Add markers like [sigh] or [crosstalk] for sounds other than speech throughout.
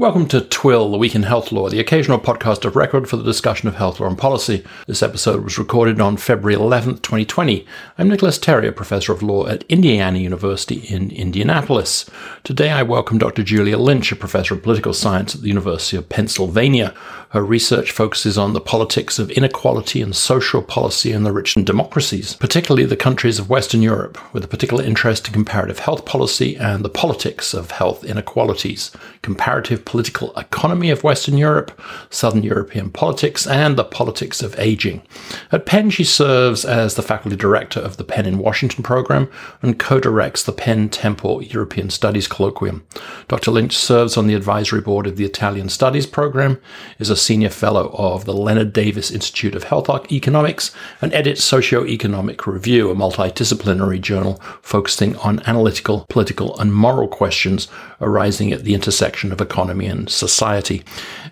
Welcome to TWIHL, the Week in Health Law, the occasional podcast of record for the discussion of health law and policy. This episode was recorded on February 11th, 2020. I'm Nicolas Terry, Professor of Law at Indiana University in Indianapolis. Today I welcome Dr. Julia Lynch, a Professor of Political Science at the University of Pennsylvania. Her research focuses on the politics of inequality and social policy in the rich democracies, particularly the countries of Western Europe, with a particular interest in comparative health policy and the politics of health inequalities, comparative political economy of Western Europe, Southern European politics, and the politics of aging. At Penn, she serves as the faculty director of the Penn in Washington program and co directs the Penn Temple European Studies Colloquium. Dr. Lynch serves on the advisory board of the Italian Studies program, is a senior fellow of the Leonard Davis Institute of Health Economics, and edits Socioeconomic Review, a multidisciplinary journal focusing on analytical, political, and moral questions arising at the intersection of economy and society.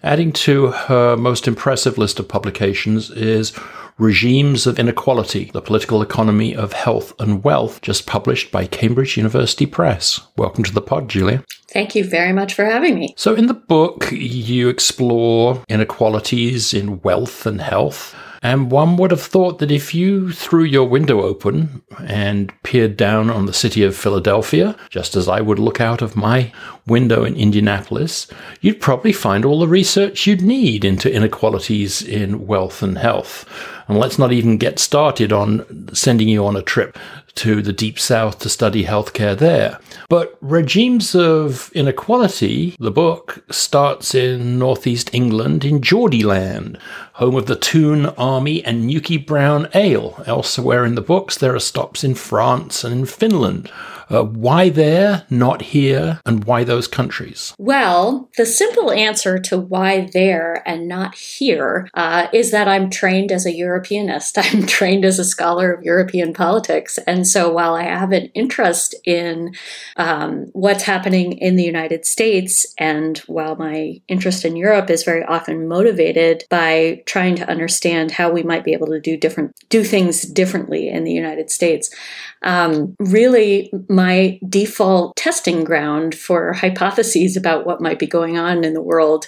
Adding to her most impressive list of publications is Regimes of Inequality, the Political Economy of Health and Wealth, just published by Cambridge University Press. Welcome to the pod, Julia. Thank you very much for having me. So, in the book, you explore inequalities in wealth and health. And one would have thought that if you threw your window open and peered down on the city of Philadelphia, just as I would look out of my window in Indianapolis, you'd probably find all the research you'd need into inequalities in wealth and health. And let's not even get started on sending you on a trip to the deep south to study healthcare there. But Regimes of Inequality, the book, starts in northeast England in Geordieland, home of the Toon Army and Newkie Brown Ale. Elsewhere in the books, there are stops in France and in Finland. Uh, why there, not here, and why those countries? Well, the simple answer to why there and not here uh, is that I'm trained as a Europeanist. [laughs] I'm trained as a scholar of European politics. And so while I have an interest in um, what's happening in the United States, and while my interest in Europe is very often motivated by trying to understand how we might be able to do different, do things differently in the United States, um, really my default testing ground for hypotheses about what might be going on in the world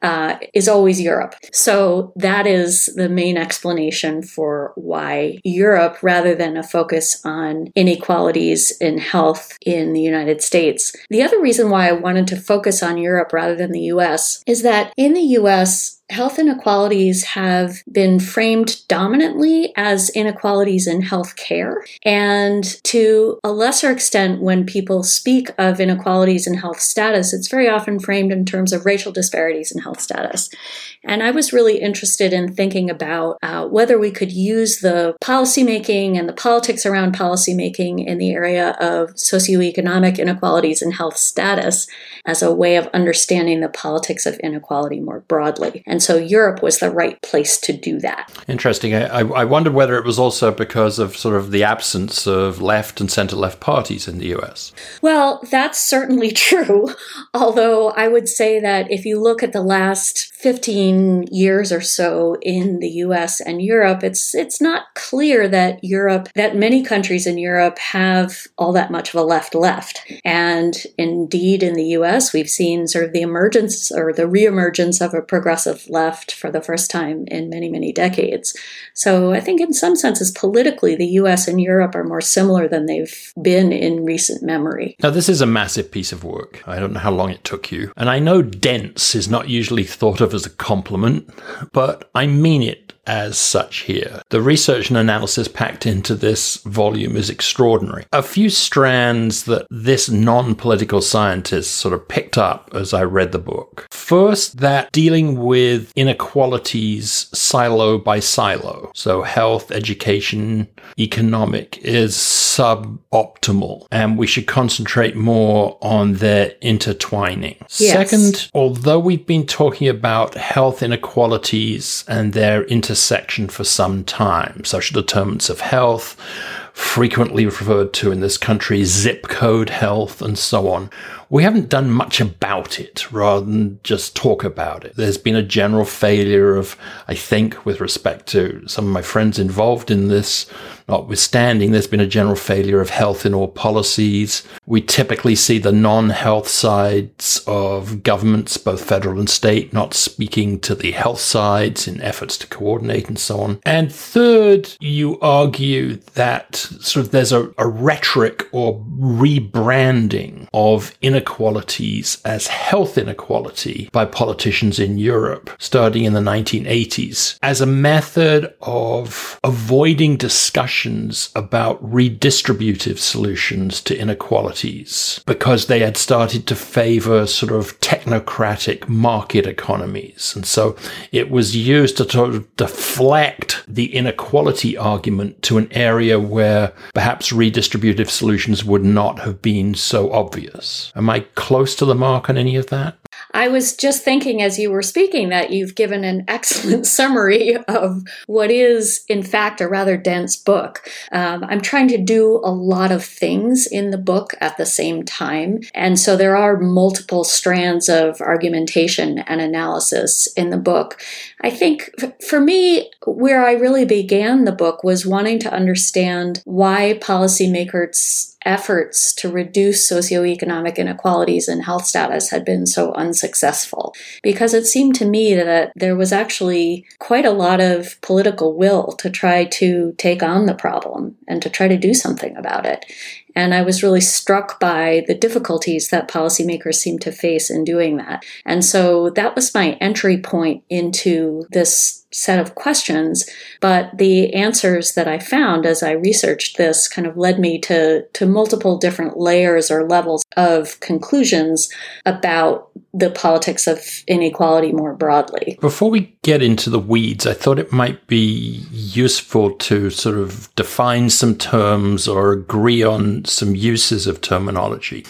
uh, is always Europe. So that is the main explanation for why Europe, rather than a focus on inequalities in health in the United States. The other reason why I wanted to focus on Europe rather than the US is that in the US, health inequalities have been framed dominantly as inequalities in health care. And to a lesser extent, when people speak of inequalities in health status, it's very often framed in terms of racial disparities in health status. And I was really interested in thinking about uh, whether we could use the policymaking and the politics around policymaking in the area of socioeconomic inequalities in health status as a way of understanding the politics of inequality more broadly. And so Europe was the right place to do that. Interesting. I, I wondered whether it was also because of sort of the absence of left and center left parties in the US. Well, that's certainly [laughs] true. Although I would say that if you look at the last 15 years or so in the US and Europe, it's it's not clear that Europe that many countries in Europe have all that much of a left left. And indeed in the US, we've seen sort of the emergence or the reemergence of a progressive left for the first time in many, many decades. So I think in some senses politically the US and Europe are more similar than they've been in recent memory. Now this is a massive piece of work. I don't know how long it took you. And I know dense is not usually thought of as a compliment, but I mean it as such here. The research and analysis packed into this volume is extraordinary. A few strands that this non political scientist sort of picked up as I read the book. First, that dealing with inequalities silo by silo, so health, education, economic, is suboptimal, and we should concentrate more on their intertwining. Yes. Second, although we've been talking about health inequalities and their inter intersection for some time. Social determinants of health, frequently referred to in this country, zip code health, and so on. We haven't done much about it rather than just talk about it. There's been a general failure of, I think, with respect to some of my friends involved in this, notwithstanding, there's been a general failure of health in all policies. We typically see the non-health sides of governments, both federal and state, not speaking to the health sides in efforts to coordinate and so on. And third, you argue that sort of there's a, a rhetoric or rebranding of inequalities as health inequality by politicians in Europe starting in the 1980s as a method of avoiding discussions about redistributive solutions to inequalities because they had started to favor sort of technocratic market economies. And so it was used to sort of deflect the inequality argument to an area where perhaps redistributive solutions would not have been so obvious. Am I close to the mark on any of that? I was just thinking as you were speaking that you've given an [laughs] excellent summary of what is, in fact, a rather dense book. Um, I'm trying to do a lot of things in the book at the same time. And so there are multiple strands of argumentation and analysis in the book. I think for me, where I really began the book was wanting to understand why policymakers efforts to reduce socioeconomic inequalities in health status had been so unsuccessful. Because it seemed to me that there was actually quite a lot of political will to try to take on the problem and to try to do something about it. And I was really struck by the difficulties that policymakers seem to face in doing that. And so that was my entry point into this set of questions. But the answers that I found as I researched this kind of led me to, to multiple different layers or levels of conclusions about the politics of inequality more broadly. Before we get into the weeds, I thought it might be useful to sort of define some terms or agree on some uses of terminology.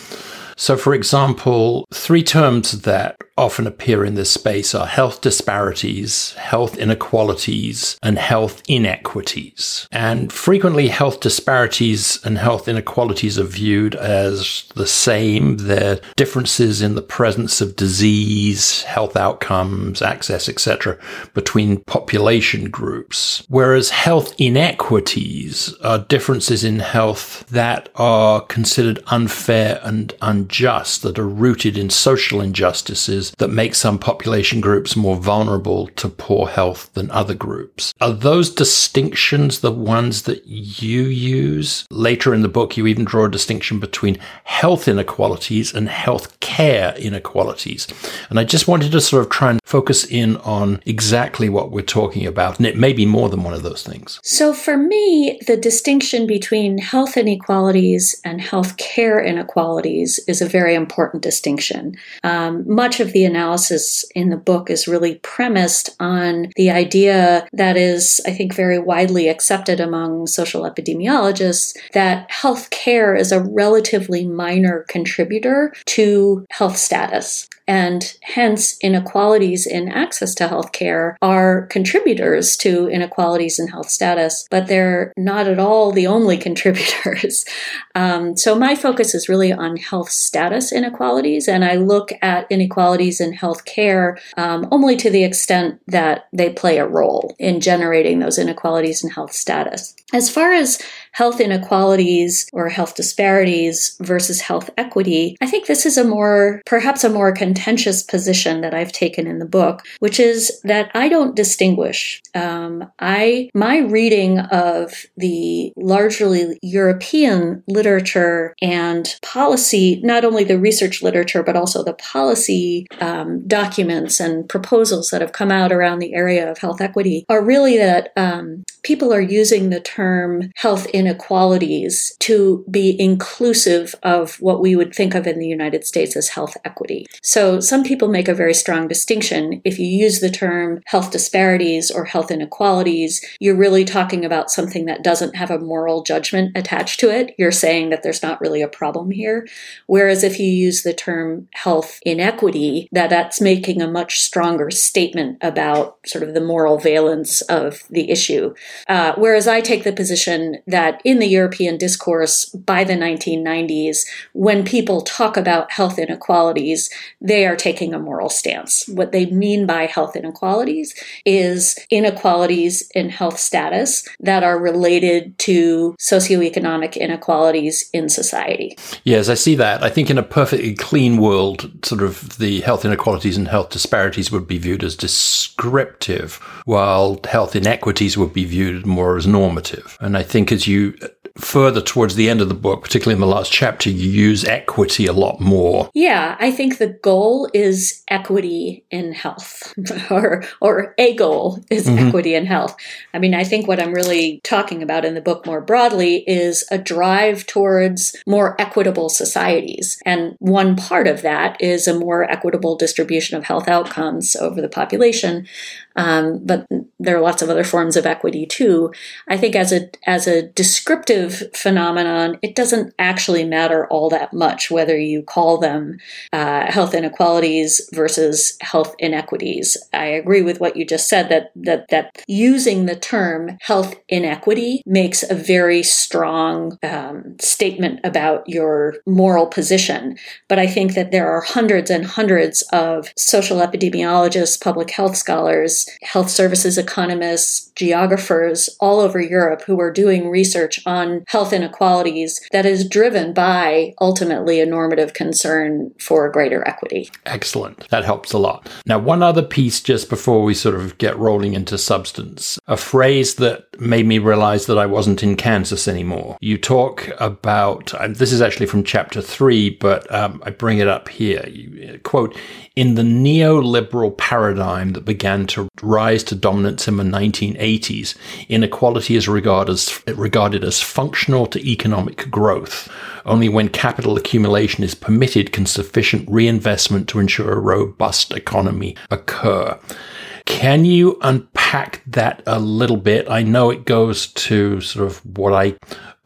So, for example, three terms that often appear in this space are health disparities, health inequalities, and health inequities. And frequently, health disparities and health inequalities are viewed as the same. They're differences in the presence of disease, health outcomes, access, etc., between population groups. Whereas health inequities are differences in health that are considered unfair and unjust, that are rooted in social injustices that make some population groups more vulnerable to poor health than other groups. Are those distinctions the ones that you use? Later in the book, you even draw a distinction between health inequalities and health care inequalities. And I just wanted to sort of try and focus in on exactly what we're talking about. And it may be more than one of those things. So for me, the distinction between health inequalities and health care inequalities is a very important distinction. Um, much of the analysis in the book is really premised on the idea that is, I think, very widely accepted among social epidemiologists that health care is a relatively minor contributor to health status. And hence, inequalities in access to health care are contributors to inequalities in health status, but they're not at all the only [laughs] contributors. Um, so, my focus is really on health status inequalities, and I look at inequalities in healthcare um, only to the extent that they play a role in generating those inequalities in health status. As far as health inequalities or health disparities versus health equity, I think this is a more, perhaps a more contentious position that I've taken in the book, which is that I don't distinguish. Um, I, my reading of the largely European literature and policy, not only the research literature, but also the policy um, documents and proposals that have come out around the area of health equity, are really that um, people are using the term health inequality inequalities to be inclusive of what we would think of in the United States as health equity. So some people make a very strong distinction. If you use the term health disparities or health inequalities, you're really talking about something that doesn't have a moral judgment attached to it. You're saying that there's not really a problem here. Whereas if you use the term health inequity, that that's making a much stronger statement about sort of the moral valence of the issue. Uh, whereas I take the position that in the European discourse by the 1990s, when people talk about health inequalities, they are taking a moral stance. What they mean by health inequalities is inequalities in health status that are related to socioeconomic inequalities in society. Yes, I see that. I think in a perfectly clean world, sort of the health inequalities and health disparities would be viewed as descriptive, while health inequities would be viewed more as normative. And I think as you further towards the end of the book, particularly in the last chapter, you use equity a lot more. Yeah, I think the goal is equity in health, [laughs] or or a goal is mm-hmm. equity in health. I mean, I think what I'm really talking about in the book more broadly is a drive towards more equitable societies, and one part of that is a more equitable distribution of health outcomes over the population. Um, but there are lots of other forms of equity too. I think as a as a descriptive phenomenon, it doesn't actually matter all that much whether you call them uh, health inequalities versus health inequities. I agree with what you just said that that that using the term health inequity makes a very strong um, statement about your moral position. But I think that there are hundreds and hundreds of social epidemiologists, public health scholars health services economists, geographers all over Europe who are doing research on health inequalities that is driven by ultimately a normative concern for greater equity. Excellent. That helps a lot. Now, one other piece just before we sort of get rolling into substance a phrase that made me realize that I wasn't in Kansas anymore. You talk about, this is actually from chapter three, but um, I bring it up here. You, quote, in the neoliberal paradigm that began to rise to dominance in the 1980s, inequality is regarded as, regarded as functional to economic growth. Only when capital accumulation is permitted can sufficient reinvestment to ensure a robust economy occur. Can you unpack that a little bit? I know it goes to sort of what I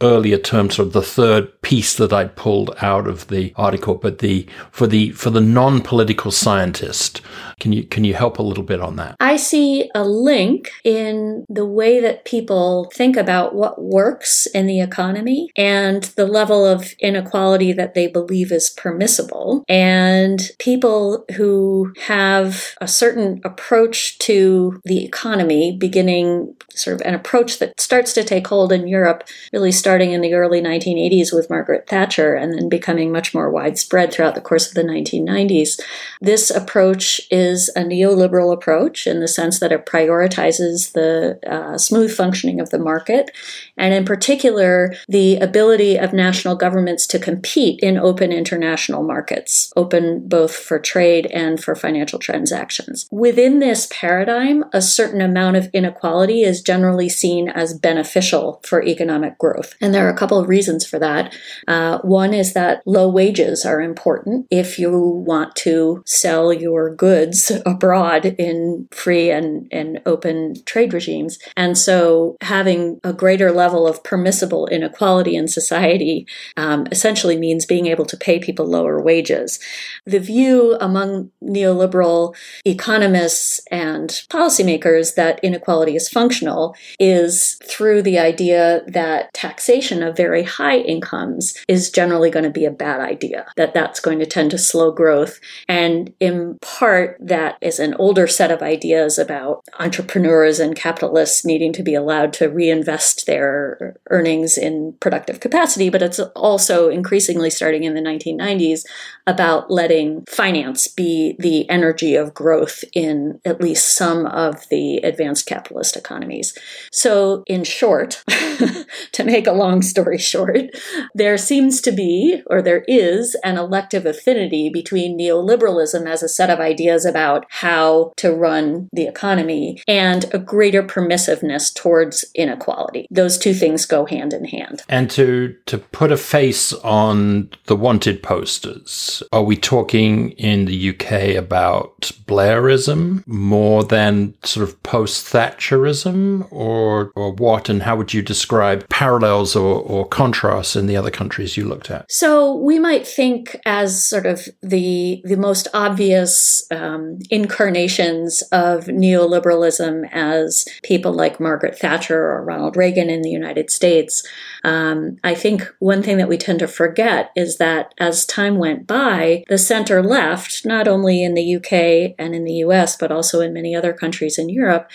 earlier term, sort of the third piece that I pulled out of the article, but the for the for the non-political scientist, can you can you help a little bit on that? I see a link in the way that people think about what works in the economy and the level of inequality that they believe is permissible. And people who have a certain approach to the economy, beginning sort of an approach that starts to take hold in Europe, really starting in the early 1980s with Margaret Thatcher and then becoming much more widespread throughout the course of the 1990s. This approach is a neoliberal approach in the sense that it prioritizes the uh, smooth functioning of the market, and in particular, the ability of national governments to compete in open international markets, open both for trade and for financial transactions. Within this paradigm, a certain amount of inequality is generally seen as beneficial for economic growth. And there are a couple of reasons for that. Uh, one is that low wages are important if you want to sell your goods abroad in free and, and open trade regimes. And so having a greater level of permissible inequality in society um, essentially means being able to pay people lower wages. The view among neoliberal economists and policymakers that inequality is functional is through the idea that taxation of very high incomes is generally going to be a bad idea, that that's going to tend to slow growth. And in part, that is an older set of ideas about entrepreneurs and capitalists needing to be allowed to reinvest their earnings in productive capacity, but it's also increasingly starting in the 1990s about letting finance be the energy of growth in at least some of the advanced capitalist economies. So, in short, [laughs] to make a long [laughs] story short, there seems to be, or there is, an elective affinity between neoliberalism as a set of ideas about how to run the economy and a greater permissiveness towards inequality. Those two things go hand in hand. And to to put a face on the wanted posters are we talking in the UK about Blairism more than sort of post Thatcherism or, or what? And how would you describe parallel parallels or, or contrasts in the other countries you looked at? So we might think as sort of the the most obvious um, incarnations of neoliberalism as people like Margaret Thatcher or Ronald Reagan in the United States. Um, I think one thing that we tend to forget is that as time went by, the center left, not only in the UK and in the US, but also in many other countries in Europe,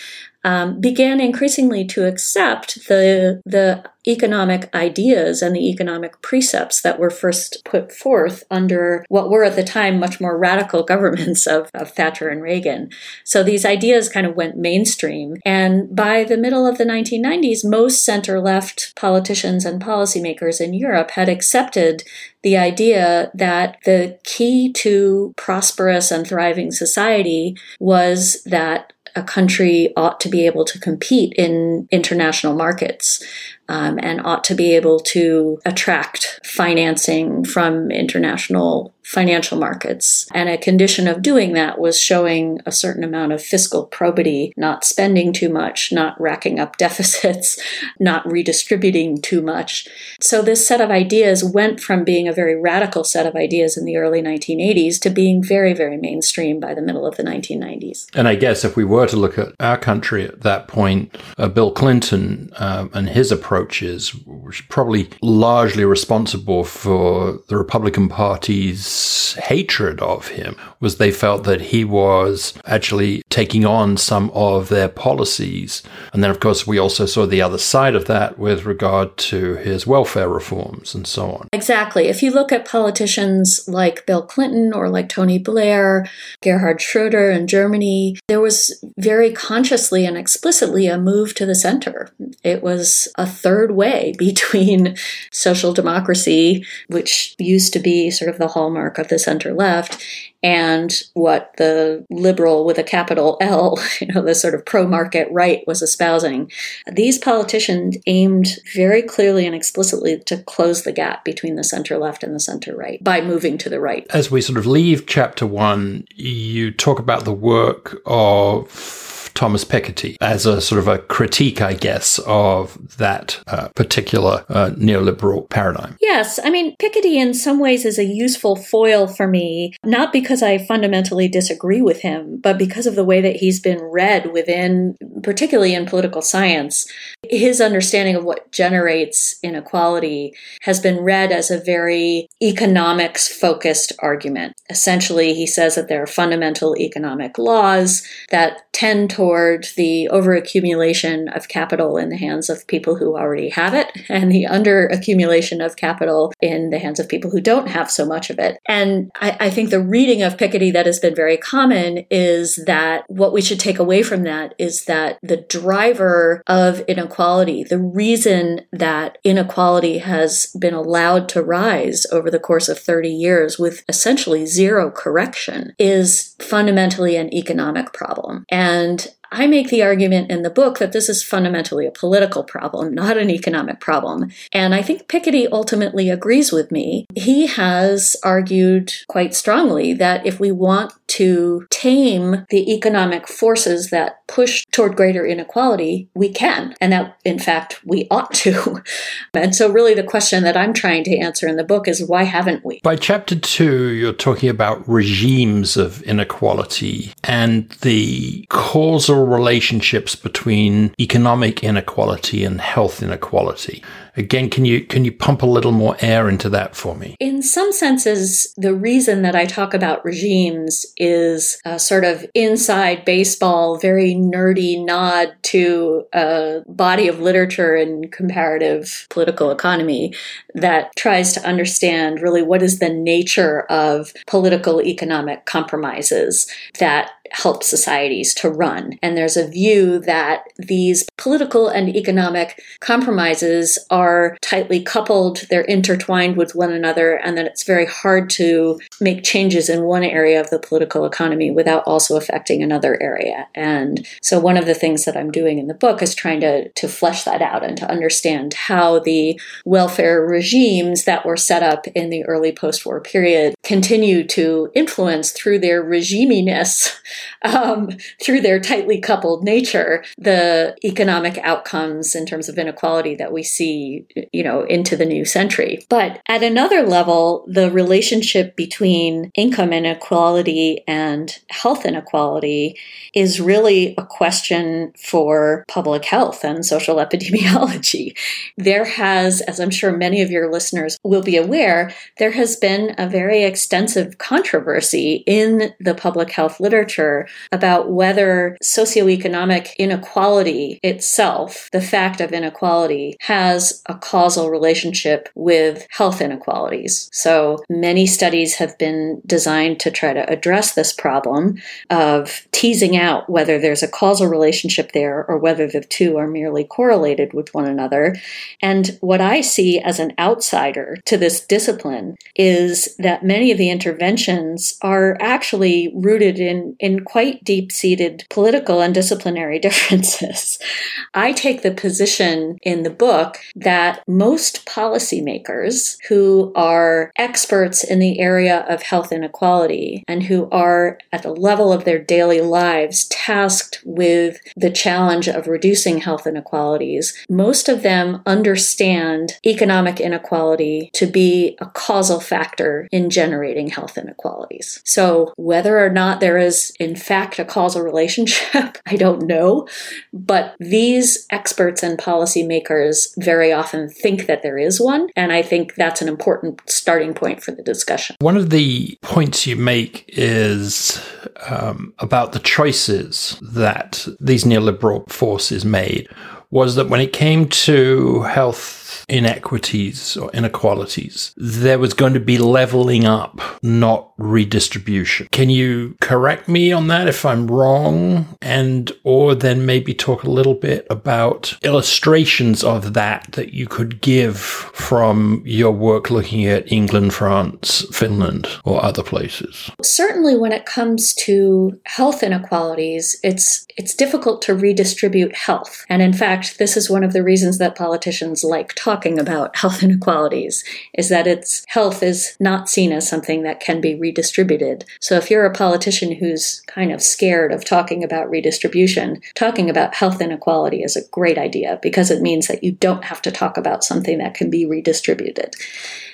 um, began increasingly to accept the the economic ideas and the economic precepts that were first put forth under what were at the time much more radical [laughs] governments of, of Thatcher and Reagan. So these ideas kind of went mainstream. And by the middle of the 1990s, most center left politicians and policymakers in Europe had accepted the idea that the key to prosperous and thriving society was that a country ought to be able to compete in international markets um, and ought to be able to attract financing from international financial markets. And a condition of doing that was showing a certain amount of fiscal probity, not spending too much, not racking up [laughs] deficits, not redistributing too much. So this set of ideas went from being a very radical set of ideas in the early 1980s to being very, very mainstream by the middle of the 1990s. And I guess if we were to look at our country at that point, uh, Bill Clinton uh, and his approaches were probably largely responsible for the Republican Party's hatred of him was they felt that he was actually taking on some of their policies. And then, of course, we also saw the other side of that with regard to his welfare reforms and so on. Exactly. If you look at politicians like Bill Clinton or like Tony Blair, Gerhard Schroeder in Germany, there was very consciously and explicitly a move to the center. It was a third way [laughs] between social democracy, which used to be sort of the hallmark of the center left and what the liberal with a capital [laughs] L, you know, the sort of pro market right was espousing. These politicians aimed very clearly and explicitly to close the gap between the center left and the center right by moving to the right. As we sort of leave chapter one, you talk about the work of Thomas Piketty as a sort of a critique, I guess, of that uh, particular uh, neoliberal paradigm. Yes. I mean, Piketty in some ways is a useful foil for me, not because I fundamentally disagree with him, but because of the way that he's been read within, particularly in political science. His understanding of what generates inequality has been read as a very economics focused argument. Essentially, he says that there are fundamental economic laws that tend toward the overaccumulation of capital in the hands of people who already have it and the underaccumulation of capital in the hands of people who don't have so much of it. And I, I think the reading of Piketty that has been very common is that what we should take away from that is that the driver of inequality, the reason that inequality has been allowed to rise over the course of 30 years with essentially zero correction is fundamentally an economic problem. And I make the argument in the book that this is fundamentally a political problem, not an economic problem. And I think Piketty ultimately agrees with me. He has argued quite strongly that if we want to tame the economic forces that push toward greater inequality, we can. And that, in fact, we ought to. [laughs] and so, really, the question that I'm trying to answer in the book is why haven't we? By chapter two, you're talking about regimes of inequality and the causal relationships between economic inequality and health inequality. Again, can you can you pump a little more air into that for me? In some senses, the reason that I talk about regimes is a sort of inside baseball, very nerdy nod to a body of literature in comparative political economy that tries to understand really what is the nature of political economic compromises that help societies to run. And there's a view that these political and economic compromises are tightly coupled, they're intertwined with one another, and that it's very hard to make changes in one area of the political economy without also affecting another area. And so one of the things that I'm doing in the book is trying to, to flesh that out and to understand how the welfare regimes that were set up in the early post war period continue to influence through their regiminess [laughs] um, through their tightly coupled nature, the economic outcomes in terms of inequality that we see you know, into the new century. But at another level, the relationship between income inequality and health inequality is really a question for public health and social [laughs] epidemiology. There has, as I'm sure many of your listeners will be aware, there has been a very extensive controversy in the public health literature about whether socioeconomic inequality itself, the fact of inequality, has a causal relationship with health inequalities. So many studies have been designed to try to address this problem of teasing out whether there's a causal relationship there or whether the two are merely correlated with one another. And what I see as an outsider to this discipline is that many of the interventions are actually rooted in, in quite deep seated political and disciplinary [laughs] differences. I take the position in the book that most policymakers who are experts in the area of health inequality and who are at the level of their daily lives tasked with the challenge of reducing health inequalities, most of them understand economic inequality to be a causal factor in generating health inequalities. So whether or not there is in fact a causal relationship, [laughs] I don't know, but these experts and policymakers very often think that there is one, and I think that's an important starting point for the discussion. One of the points you make is um, about the choices that these neoliberal forces made was that when it came to health inequities or inequalities, there was going to be leveling up, not redistribution. Can you correct me on that if I'm wrong? And, or then maybe talk a little bit about illustrations of that that you could give from your work looking at England, France, Finland, or other places? Certainly when it comes to health inequalities, it's, it's difficult to redistribute health. And in fact, this is one of the reasons that politicians like talking about [laughs] health inequalities is that its health is not seen as something that can be redistributed. So if you're a politician who's kind of scared of talking about redistribution, talking about health inequality is a great idea because it means that you don't have to talk about something that can be redistributed.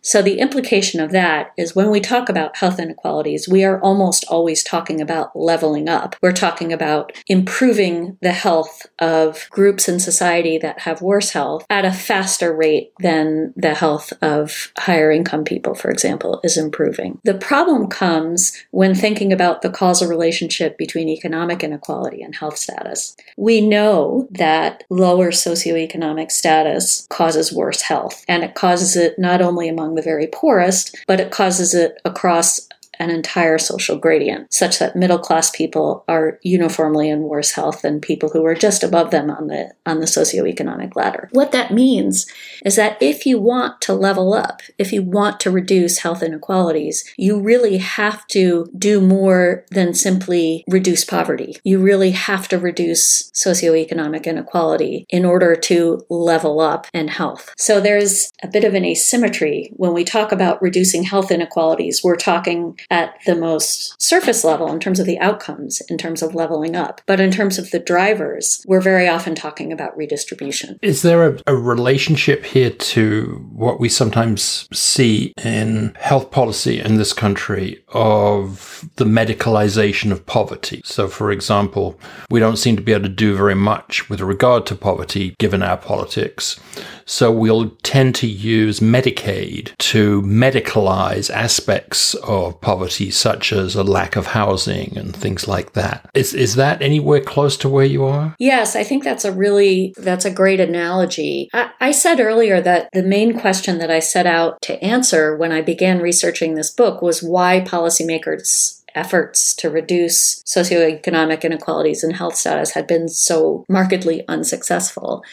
So the implication of that is when we talk about health inequalities, we are almost always talking about leveling up. We're talking about improving the health of groups in society that have worse health at a faster rate than the health of higher income people, for example, is improving. The problem comes when thinking about the causal relationship between economic inequality and health status. We know that lower socioeconomic status causes worse health, and it causes it not only among the very poorest, but it causes it across an entire social gradient, such that middle class people are uniformly in worse health than people who are just above them on the on the socioeconomic ladder. What that means is that if you want to level up, if you want to reduce health inequalities, you really have to do more than simply reduce poverty. You really have to reduce socioeconomic inequality in order to level up in health. So there's a bit of an asymmetry when we talk about reducing health inequalities. We're talking at the most surface level in terms of the outcomes, in terms of leveling up. But in terms of the drivers, we're very often talking about redistribution. Is there a, a relationship here to what we sometimes see in health policy in this country of the medicalization of poverty? So, for example, we don't seem to be able to do very much with regard to poverty given our politics. So we'll tend to use Medicaid to medicalize aspects of poverty, such as a lack of housing and things like that. Is, is that anywhere close to where you are? Yes, I think that's a really, that's a great analogy. I, I said earlier that the main question that I set out to answer when I began researching this book was why policymakers efforts to reduce socioeconomic inequalities in health status had been so markedly unsuccessful.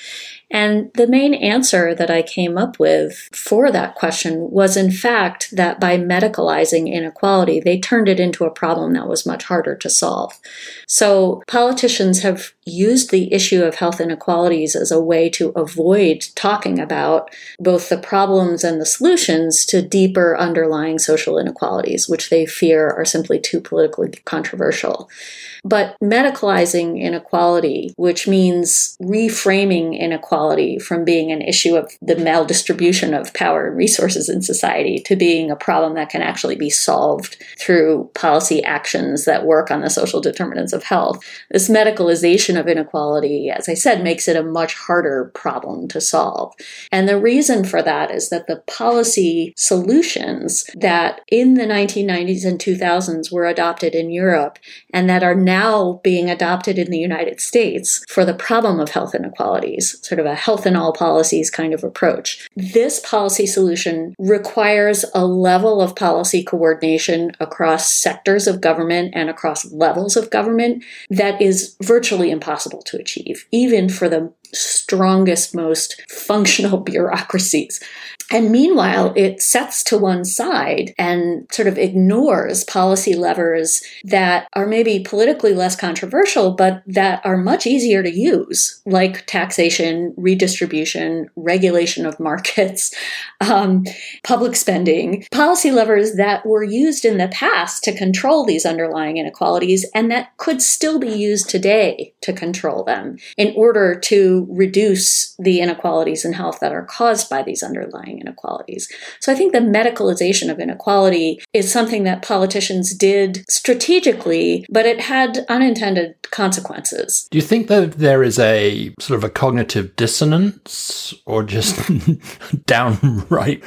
And the main answer that I came up with for that question was, in fact, that by medicalizing inequality, they turned it into a problem that was much harder to solve. So politicians have used the issue of health inequalities as a way to avoid talking about both the problems and the solutions to deeper underlying social inequalities, which they fear are simply too politically controversial. But medicalizing inequality, which means reframing inequality from being an issue of the maldistribution of power and resources in society to being a problem that can actually be solved through policy actions that work on the social determinants of health. This medicalization of inequality, as I said, makes it a much harder problem to solve. And the reason for that is that the policy solutions that in the 1990s and 2000s were adopted in Europe and that are now being adopted in the United States for the problem of health inequalities, sort of a health in all policies kind of approach. This policy solution requires a level of policy coordination across sectors of government and across levels of government that is virtually impossible to achieve, even for the strongest, most functional [laughs] bureaucracies. And meanwhile, it sets to one side and sort of ignores policy levers that are maybe politically less controversial, but that are much easier to use, like taxation, redistribution, regulation of markets, [laughs] um, public spending, policy levers that were used in the past to control these underlying inequalities and that could still be used today to control them in order to reduce the inequalities in health that are caused by these underlying inequalities. So I think the medicalization of inequality is something that politicians did strategically, but it had unintended consequences. Do you think that there is a sort of a cognitive dissonance or just [laughs] downright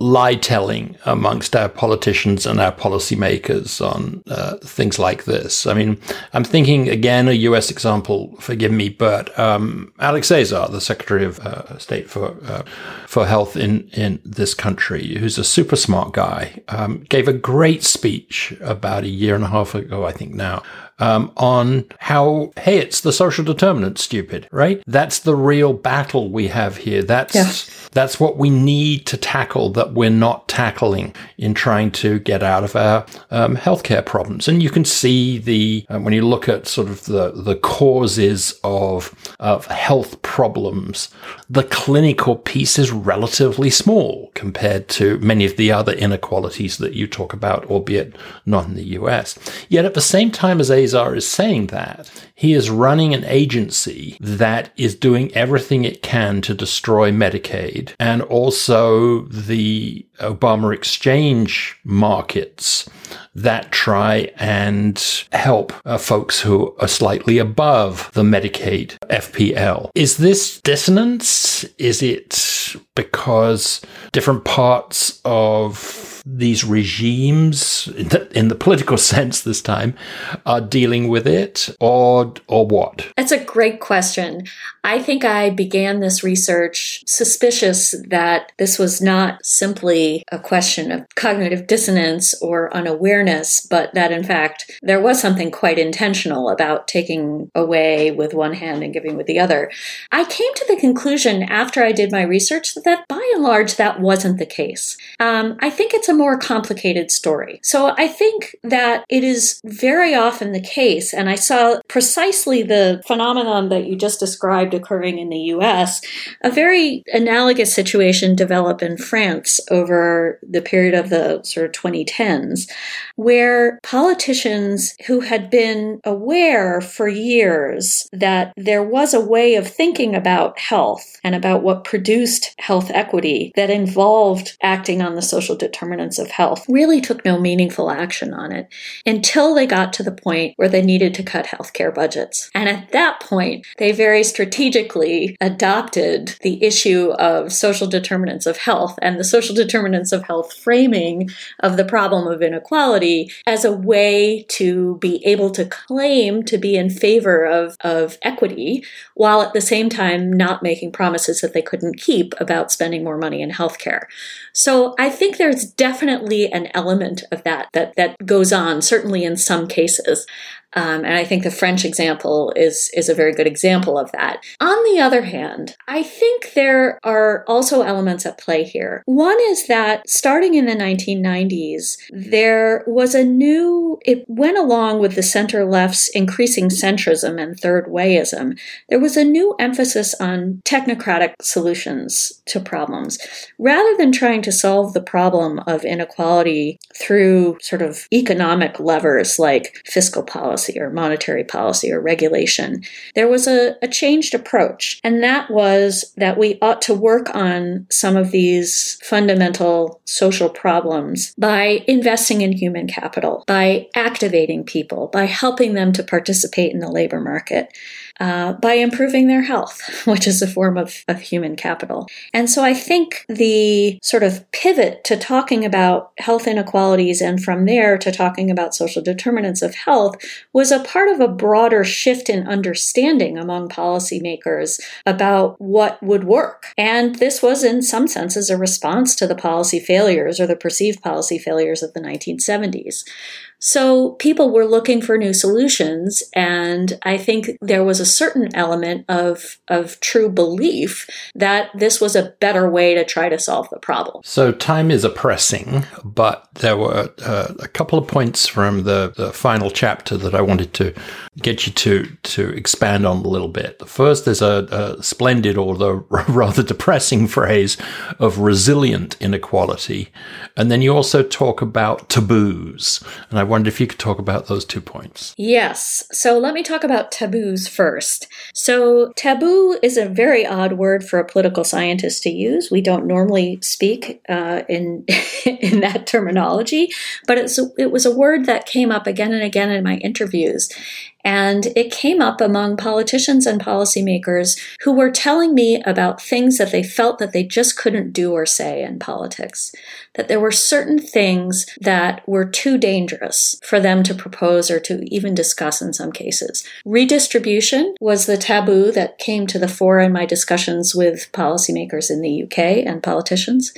lie telling amongst our politicians and our policymakers on uh, things like this? I mean, I'm thinking again, a US example, forgive me, but um, Alex Azar, the Secretary of uh, State for, uh, for Health in, in this country, who's a super smart guy, um, gave a great speech about a year and a half ago, I think now, um, on how, hey, it's the social determinant, stupid, right? That's the real battle we have here. That's, yeah. that's what we need to tackle that we're not tackling in trying to get out of our um, healthcare problems. And you can see the, uh, when you look at sort of the, the causes of, of health problems, the clinical piece is relatively small compared to many of the other inequalities that you talk about, albeit not in the US. Yet at the same time as Azar is saying that, he is running an agency that is doing everything it can to destroy Medicaid and also the Obama exchange markets that try and help uh, folks who are slightly above the Medicaid FPL. Is this dissonance? Is it because different parts of these regimes, in the, in the, political [laughs] sense this time, are dealing with it, or or what? That's a great question. I think I began this research suspicious that this was not simply a question of cognitive dissonance or unawareness, but that in fact there was something quite intentional about taking away with one hand and giving with the other. I came to the conclusion after I did my research that by and large that wasn't the case. Um, I think it's a more complicated story. So I think that it is very often the case, and I saw precisely the phenomenon that you just described occurring in the US, a very analogous situation develop in France over the period of the sort of 2010s, where politicians who had been aware for years that there was a way of thinking about health and about what produced health equity that involved acting on the social determinants of health really took no meaningful action on it until they got to the point where they needed to cut healthcare budgets. And at that point, they very strategically adopted the issue of social determinants of health and the social determinants of health framing of the problem of inequality as a way to be able to claim to be in favor of, of equity while at the same time not making promises that they couldn't keep about spending more money in healthcare. So I think there's definitely an element of that that, that goes on, certainly in some cases. Um, and I think the French example is, is a very good example of that. On the other hand, I think there are also elements at play here. One is that starting in the 1990s, there was a new, it went along with the center left's increasing centrism and third wayism. There was a new emphasis on technocratic solutions to problems. Rather than trying to solve the problem of inequality through sort of economic levers like fiscal policy, policy or monetary policy or regulation. There was a, a changed approach, and that was that we ought to work on some of these fundamental social problems by investing in human capital, by activating people, by helping them to participate in the labor market uh, by improving their health, [laughs] which is a form of, of human capital. And so I think the sort of pivot to talking about health inequalities and from there to talking about social determinants of health was a part of a broader shift in understanding among policymakers about what would work. And this was, in some senses, a response to the policy failures or the perceived policy failures of the 1970s. So people were looking for new solutions, and I think there was a certain element of of true belief that this was a better way to try to solve the problem. So time is oppressing, but there were uh, a couple of points from the, the final chapter that I wanted to get you to to expand on a little bit. The first is a, a splendid, although [laughs] rather depressing, phrase of resilient inequality, and then you also talk about taboos, and I wondered if you could talk about those two points. Yes. So let me talk about taboos first. So, taboo is a very odd word for a political scientist to use. We don't normally speak uh, in [laughs] in that terminology, but it's it was a word that came up again and again in my interviews. And it came up among politicians and policymakers who were telling me about things that they felt that they just couldn't do or say in politics. That there were certain things that were too dangerous for them to propose or to even discuss in some cases. Redistribution was the taboo that came to the fore in my discussions with policymakers in the UK and politicians.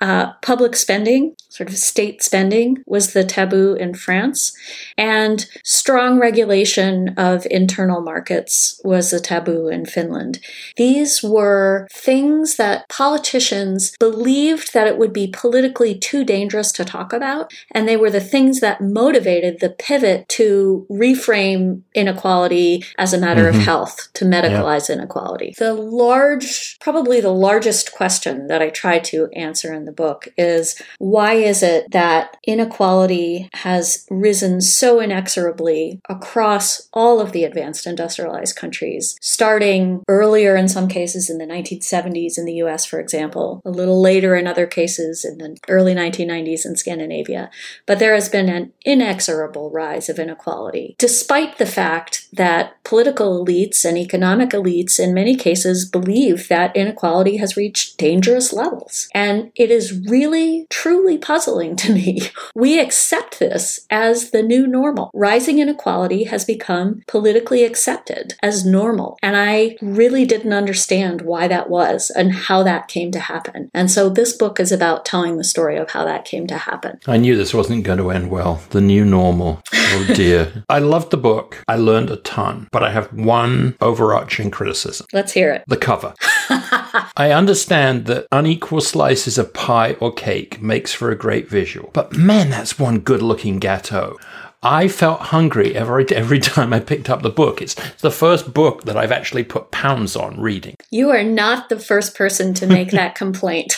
Uh, public spending, sort of state spending, was the taboo in France. And strong regulation of internal markets was a taboo in Finland. These were things that politicians believed that it would be politically too dangerous to talk about. And they were the things that motivated the pivot to reframe inequality as a matter mm-hmm. of health, to medicalize yeah. inequality. The large, probably the largest question that I try to answer in the book is why is it that inequality has risen so inexorably across all of the advanced industrialized countries, starting earlier in some cases in the 1970s in the US, for example, a little later in other cases in the early 1990s in Scandinavia. But there has been an inexorable rise of inequality, despite the fact that political elites and economic elites in many cases believe that inequality has reached dangerous levels. And it is really, truly puzzling to me. [laughs] We accept this as the new normal. Rising inequality has become politically accepted as normal. And I really didn't understand why that was and how that came to happen. And so this book is about telling the story of how that came to happen. I knew this wasn't going to end well. The new normal. Oh dear. [laughs] I loved the book. I learned a ton, but I have one overarching criticism. Let's hear it. The cover. [laughs] [laughs] I understand that unequal slices of pie or cake makes for a great visual, but man, that's one good looking gâteau. I felt hungry every [laughs] every time I picked up the book. It's the first book that I've actually put pounds on reading. You are not the first person to make that [laughs] complaint.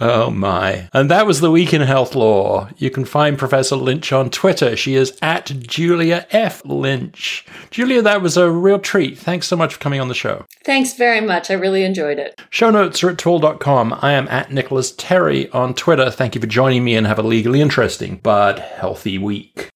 oh my. And that was the week in health law. You can find Professor Lynch on Twitter. She is at Julia F. Lynch. Julia, that was a real treat. Thanks so much for coming on the show. Thanks very much. I really enjoyed it. Show notes are at twihl.com. I am at Nicolas Terry on Twitter. Thank you for joining me and have a legally interesting but healthy week.